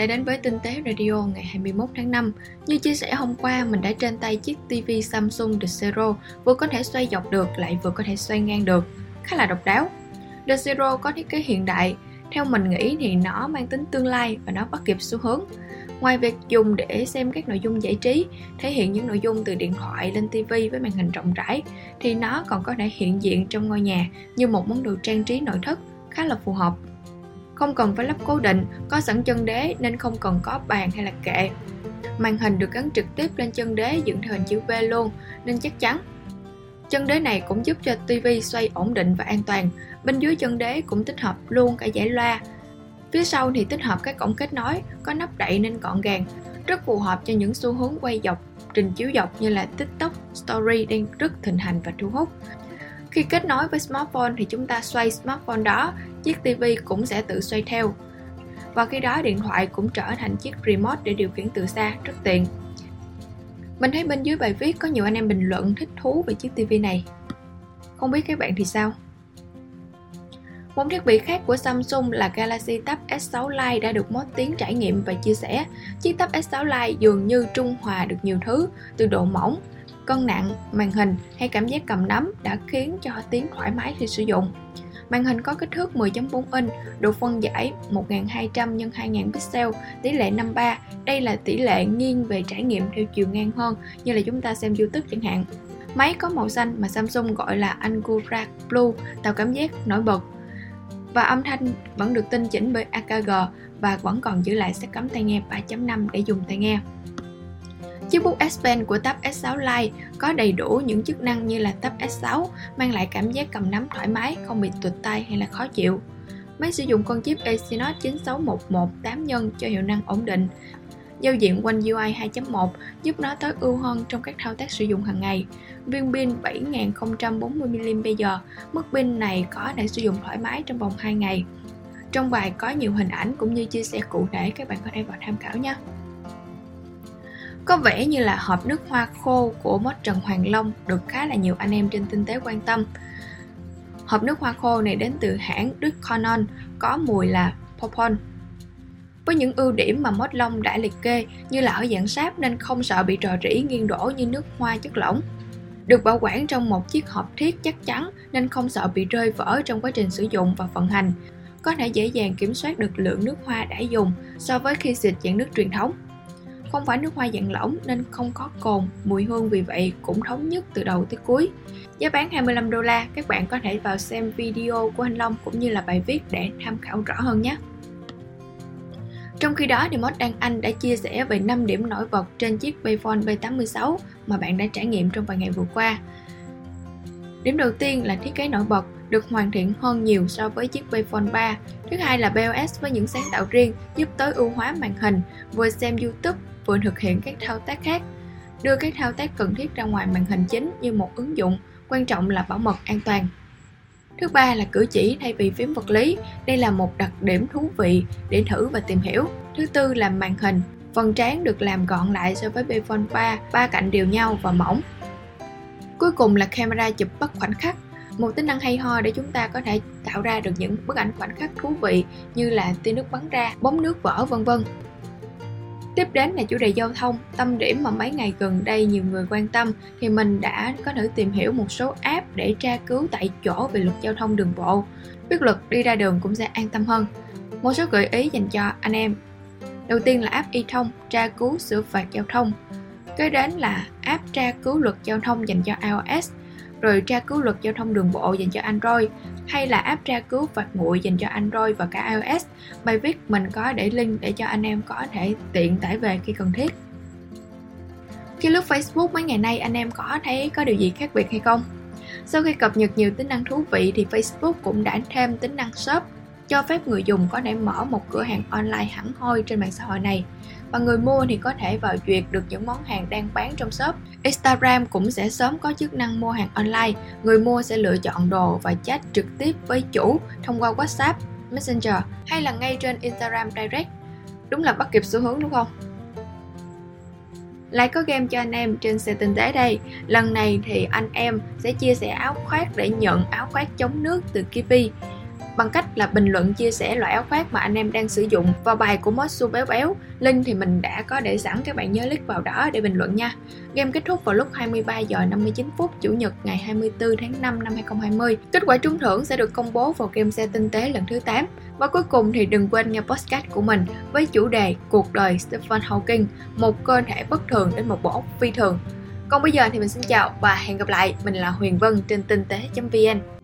đã đến với Tinh tế Radio ngày 21 tháng 5. Như chia sẻ hôm qua, mình đã trên tay chiếc TV Samsung The Zero, vừa có thể xoay dọc được lại vừa có thể xoay ngang được. Khá là độc đáo. The Zero có thiết kế hiện đại, theo mình nghĩ thì nó mang tính tương lai và nó bắt kịp xu hướng. Ngoài việc dùng để xem các nội dung giải trí, thể hiện những nội dung từ điện thoại lên TV với màn hình rộng rãi, thì nó còn có thể hiện diện trong ngôi nhà như một món đồ trang trí nội thất khá là phù hợp không cần phải lắp cố định, có sẵn chân đế nên không cần có bàn hay là kệ. Màn hình được gắn trực tiếp lên chân đế dựng theo hình chữ V luôn, nên chắc chắn. Chân đế này cũng giúp cho TV xoay ổn định và an toàn. Bên dưới chân đế cũng tích hợp luôn cả giải loa. Phía sau thì tích hợp các cổng kết nối, có nắp đậy nên gọn gàng, rất phù hợp cho những xu hướng quay dọc, trình chiếu dọc như là TikTok, Story đang rất thịnh hành và thu hút. Khi kết nối với smartphone thì chúng ta xoay smartphone đó, chiếc TV cũng sẽ tự xoay theo. Và khi đó điện thoại cũng trở thành chiếc remote để điều khiển từ xa, rất tiện. Mình thấy bên dưới bài viết có nhiều anh em bình luận thích thú về chiếc TV này. Không biết các bạn thì sao? Một thiết bị khác của Samsung là Galaxy Tab S6 Lite đã được mốt tiếng trải nghiệm và chia sẻ. Chiếc Tab S6 Lite dường như trung hòa được nhiều thứ, từ độ mỏng, cân nặng, màn hình hay cảm giác cầm nắm đã khiến cho tiếng thoải mái khi sử dụng. Màn hình có kích thước 10.4 inch, độ phân giải 1200 x 2000 pixel, tỷ lệ 53. Đây là tỷ lệ nghiêng về trải nghiệm theo chiều ngang hơn như là chúng ta xem YouTube chẳng hạn. Máy có màu xanh mà Samsung gọi là Angora Blue, tạo cảm giác nổi bật. Và âm thanh vẫn được tinh chỉnh bởi AKG và vẫn còn giữ lại set cắm tai nghe 3.5 để dùng tai nghe. Chiếc bút S Pen của Tab S6 Lite có đầy đủ những chức năng như là Tab S6, mang lại cảm giác cầm nắm thoải mái, không bị tụt tay hay là khó chịu. Máy sử dụng con chip Exynos 9611 8 nhân cho hiệu năng ổn định. Giao diện One UI 2.1 giúp nó tối ưu hơn trong các thao tác sử dụng hàng ngày. Viên pin 7040mAh, mức pin này có thể sử dụng thoải mái trong vòng 2 ngày. Trong bài có nhiều hình ảnh cũng như chia sẻ cụ thể các bạn có thể vào tham khảo nhé. Có vẻ như là hộp nước hoa khô của mod Trần Hoàng Long được khá là nhiều anh em trên tinh tế quan tâm. Hộp nước hoa khô này đến từ hãng Đức Conon, có mùi là Popon. Với những ưu điểm mà mod Long đã liệt kê như là ở dạng sáp nên không sợ bị trò rỉ nghiêng đổ như nước hoa chất lỏng. Được bảo quản trong một chiếc hộp thiết chắc chắn nên không sợ bị rơi vỡ trong quá trình sử dụng và vận hành. Có thể dễ dàng kiểm soát được lượng nước hoa đã dùng so với khi xịt dạng nước truyền thống. Không phải nước hoa dạng lỏng nên không có cồn, mùi hương vì vậy cũng thống nhất từ đầu tới cuối. Giá bán 25 đô la, các bạn có thể vào xem video của Anh Long cũng như là bài viết để tham khảo rõ hơn nhé. Trong khi đó thì Mod Đăng Anh đã chia sẻ về 5 điểm nổi bật trên chiếc Bayphone B86 mà bạn đã trải nghiệm trong vài ngày vừa qua. Điểm đầu tiên là thiết kế nổi bật được hoàn thiện hơn nhiều so với chiếc Bayphone 3. Thứ hai là BOS với những sáng tạo riêng giúp tối ưu hóa màn hình, vừa xem YouTube vừa thực hiện các thao tác khác, đưa các thao tác cần thiết ra ngoài màn hình chính như một ứng dụng, quan trọng là bảo mật an toàn. Thứ ba là cử chỉ thay vì phím vật lý, đây là một đặc điểm thú vị để thử và tìm hiểu. Thứ tư là màn hình, phần trán được làm gọn lại so với Bphone 3 ba cạnh đều nhau và mỏng. Cuối cùng là camera chụp bắt khoảnh khắc, một tính năng hay ho để chúng ta có thể tạo ra được những bức ảnh khoảnh khắc thú vị như là tia nước bắn ra, bóng nước vỡ, vân vân. Tiếp đến là chủ đề giao thông, tâm điểm mà mấy ngày gần đây nhiều người quan tâm thì mình đã có thể tìm hiểu một số app để tra cứu tại chỗ về luật giao thông đường bộ. Biết luật đi ra đường cũng sẽ an tâm hơn. Một số gợi ý dành cho anh em. Đầu tiên là app y thông tra cứu xử phạt giao thông. Kế đến là app tra cứu luật giao thông dành cho iOS rồi tra cứu luật giao thông đường bộ dành cho Android, hay là app tra cứu phạt nguội dành cho Android và cả iOS. Bài viết mình có để link để cho anh em có thể tiện tải về khi cần thiết. Khi lướt Facebook mấy ngày nay, anh em có thấy có điều gì khác biệt hay không? Sau khi cập nhật nhiều tính năng thú vị thì Facebook cũng đã thêm tính năng shop cho phép người dùng có thể mở một cửa hàng online hẳn hoi trên mạng xã hội này và người mua thì có thể vào duyệt được những món hàng đang bán trong shop. Instagram cũng sẽ sớm có chức năng mua hàng online, người mua sẽ lựa chọn đồ và chat trực tiếp với chủ thông qua WhatsApp, Messenger hay là ngay trên Instagram Direct. Đúng là bắt kịp xu hướng đúng không? Lại có game cho anh em trên xe tinh tế đây Lần này thì anh em sẽ chia sẻ áo khoác để nhận áo khoác chống nước từ Kipi bằng cách là bình luận chia sẻ loại áo khoác mà anh em đang sử dụng vào bài của Mosu Béo Béo. Link thì mình đã có để sẵn các bạn nhớ click vào đó để bình luận nha. Game kết thúc vào lúc 23 giờ 59 phút Chủ nhật ngày 24 tháng 5 năm 2020. Kết quả trúng thưởng sẽ được công bố vào game xe tinh tế lần thứ 8. Và cuối cùng thì đừng quên nghe podcast của mình với chủ đề Cuộc đời Stephen Hawking, một cơ thể bất thường đến một bộ óc phi thường. Còn bây giờ thì mình xin chào và hẹn gặp lại. Mình là Huyền Vân trên tinh tế.vn.